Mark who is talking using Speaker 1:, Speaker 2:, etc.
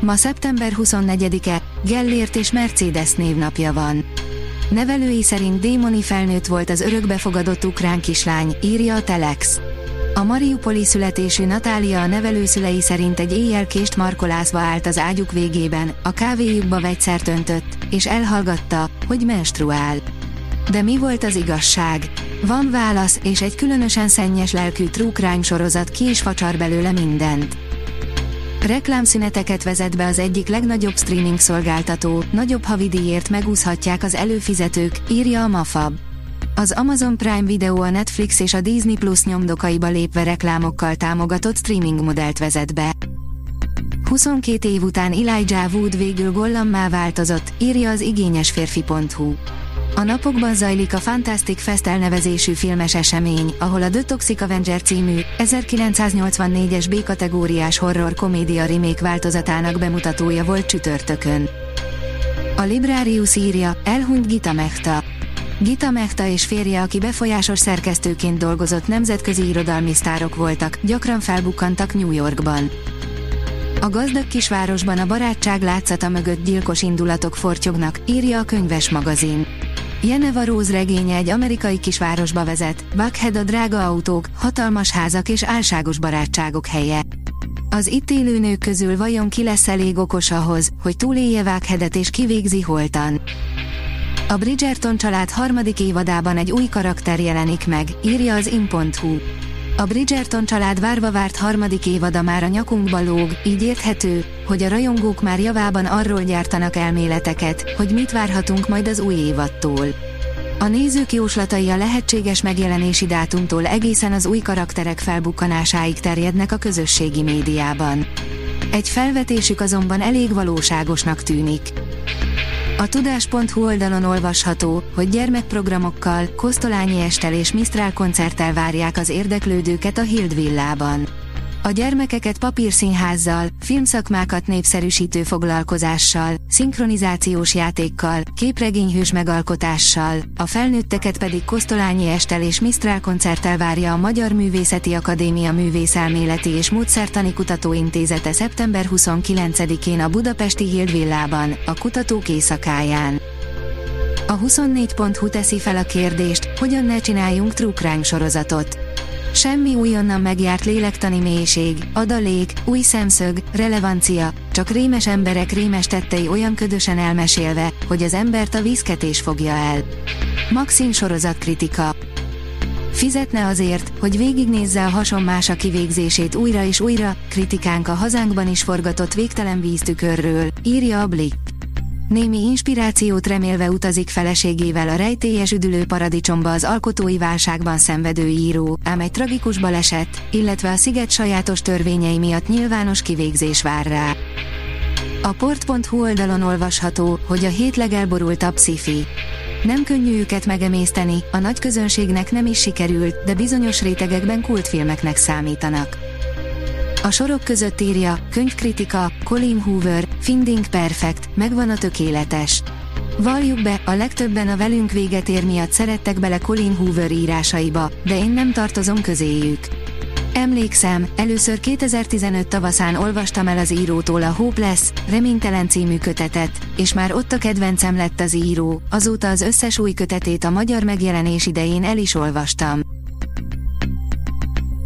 Speaker 1: Ma szeptember 24-e, Gellért és Mercedes névnapja van. Nevelői szerint démoni felnőtt volt az örökbefogadott ukrán kislány, írja a Telex. A Mariupoli születésű Natália a nevelőszülei szerint egy éjjel kést markolászva állt az ágyuk végében, a kávéjukba vegyszert öntött, és elhallgatta, hogy menstruál. De mi volt az igazság? Van válasz, és egy különösen szennyes lelkű true crime sorozat ki is facsar belőle mindent. Reklámszüneteket vezet be az egyik legnagyobb streaming szolgáltató, nagyobb havidíjért megúszhatják az előfizetők, írja a Mafab. Az Amazon Prime Video a Netflix és a Disney Plus nyomdokaiba lépve reklámokkal támogatott streaming modellt vezet be. 22 év után Elijah Wood végül gollammá változott, írja az igényesférfi.hu. A napokban zajlik a Fantastic Fest elnevezésű filmes esemény, ahol a The Toxic Avenger című 1984-es B-kategóriás horror komédia remake változatának bemutatója volt csütörtökön. A Librarius írja, elhunyt Gita Mehta. Gita Mehta és férje, aki befolyásos szerkesztőként dolgozott nemzetközi irodalmi sztárok voltak, gyakran felbukkantak New Yorkban. A gazdag kisvárosban a barátság látszata mögött gyilkos indulatok fortyognak, írja a könyves magazin. Jeneva Rose regénye egy amerikai kisvárosba vezet, Buckhead a drága autók, hatalmas házak és álságos barátságok helye. Az itt élő nők közül vajon ki lesz elég okos ahhoz, hogy túlélje Buckheadet és kivégzi holtan? A Bridgerton család harmadik évadában egy új karakter jelenik meg, írja az in.hu. A Bridgerton család várva várt harmadik évada már a nyakunkba lóg, így érthető, hogy a rajongók már javában arról gyártanak elméleteket, hogy mit várhatunk majd az új évattól. A nézők jóslatai a lehetséges megjelenési dátumtól egészen az új karakterek felbukkanásáig terjednek a közösségi médiában. Egy felvetésük azonban elég valóságosnak tűnik. A tudás.hu oldalon olvasható, hogy gyermekprogramokkal, Kosztolányi Estel és Misztrál koncerttel várják az érdeklődőket a Hild villában. A gyermekeket papírszínházzal, filmszakmákat népszerűsítő foglalkozással, szinkronizációs játékkal, képregényhős megalkotással, a felnőtteket pedig Kosztolányi Estel és Misztrál koncerttel várja a Magyar Művészeti Akadémia Művészelméleti és Módszertani Kutatóintézete szeptember 29-én a Budapesti Hild villában, a kutatók éjszakáján. A 24.hu teszi fel a kérdést, hogyan ne csináljunk true sorozatot. Semmi újonnan megjárt lélektani mélység, adalék, új szemszög, relevancia, csak rémes emberek rémes tettei olyan ködösen elmesélve, hogy az embert a vízketés fogja el. Maxim sorozat kritika. Fizetne azért, hogy végignézze a hasonmása kivégzését újra és újra, kritikánk a hazánkban is forgatott végtelen víztükörről, írja a Blick. Némi inspirációt remélve utazik feleségével a rejtélyes üdülő paradicsomba az alkotói válságban szenvedő író, ám egy tragikus baleset, illetve a sziget sajátos törvényei miatt nyilvános kivégzés vár rá. A port.hu oldalon olvasható, hogy a hét legelborultabb sci Nem könnyű őket megemészteni, a nagy közönségnek nem is sikerült, de bizonyos rétegekben kultfilmeknek számítanak. A sorok között írja, könyvkritika, Colin Hoover, Finding Perfect, megvan a tökéletes. Valljuk be, a legtöbben a velünk véget ér miatt szerettek bele Colin Hoover írásaiba, de én nem tartozom közéjük. Emlékszem, először 2015 tavaszán olvastam el az írótól a Hopeless, reménytelen című kötetet, és már ott a kedvencem lett az író, azóta az összes új kötetét a magyar megjelenés idején el is olvastam.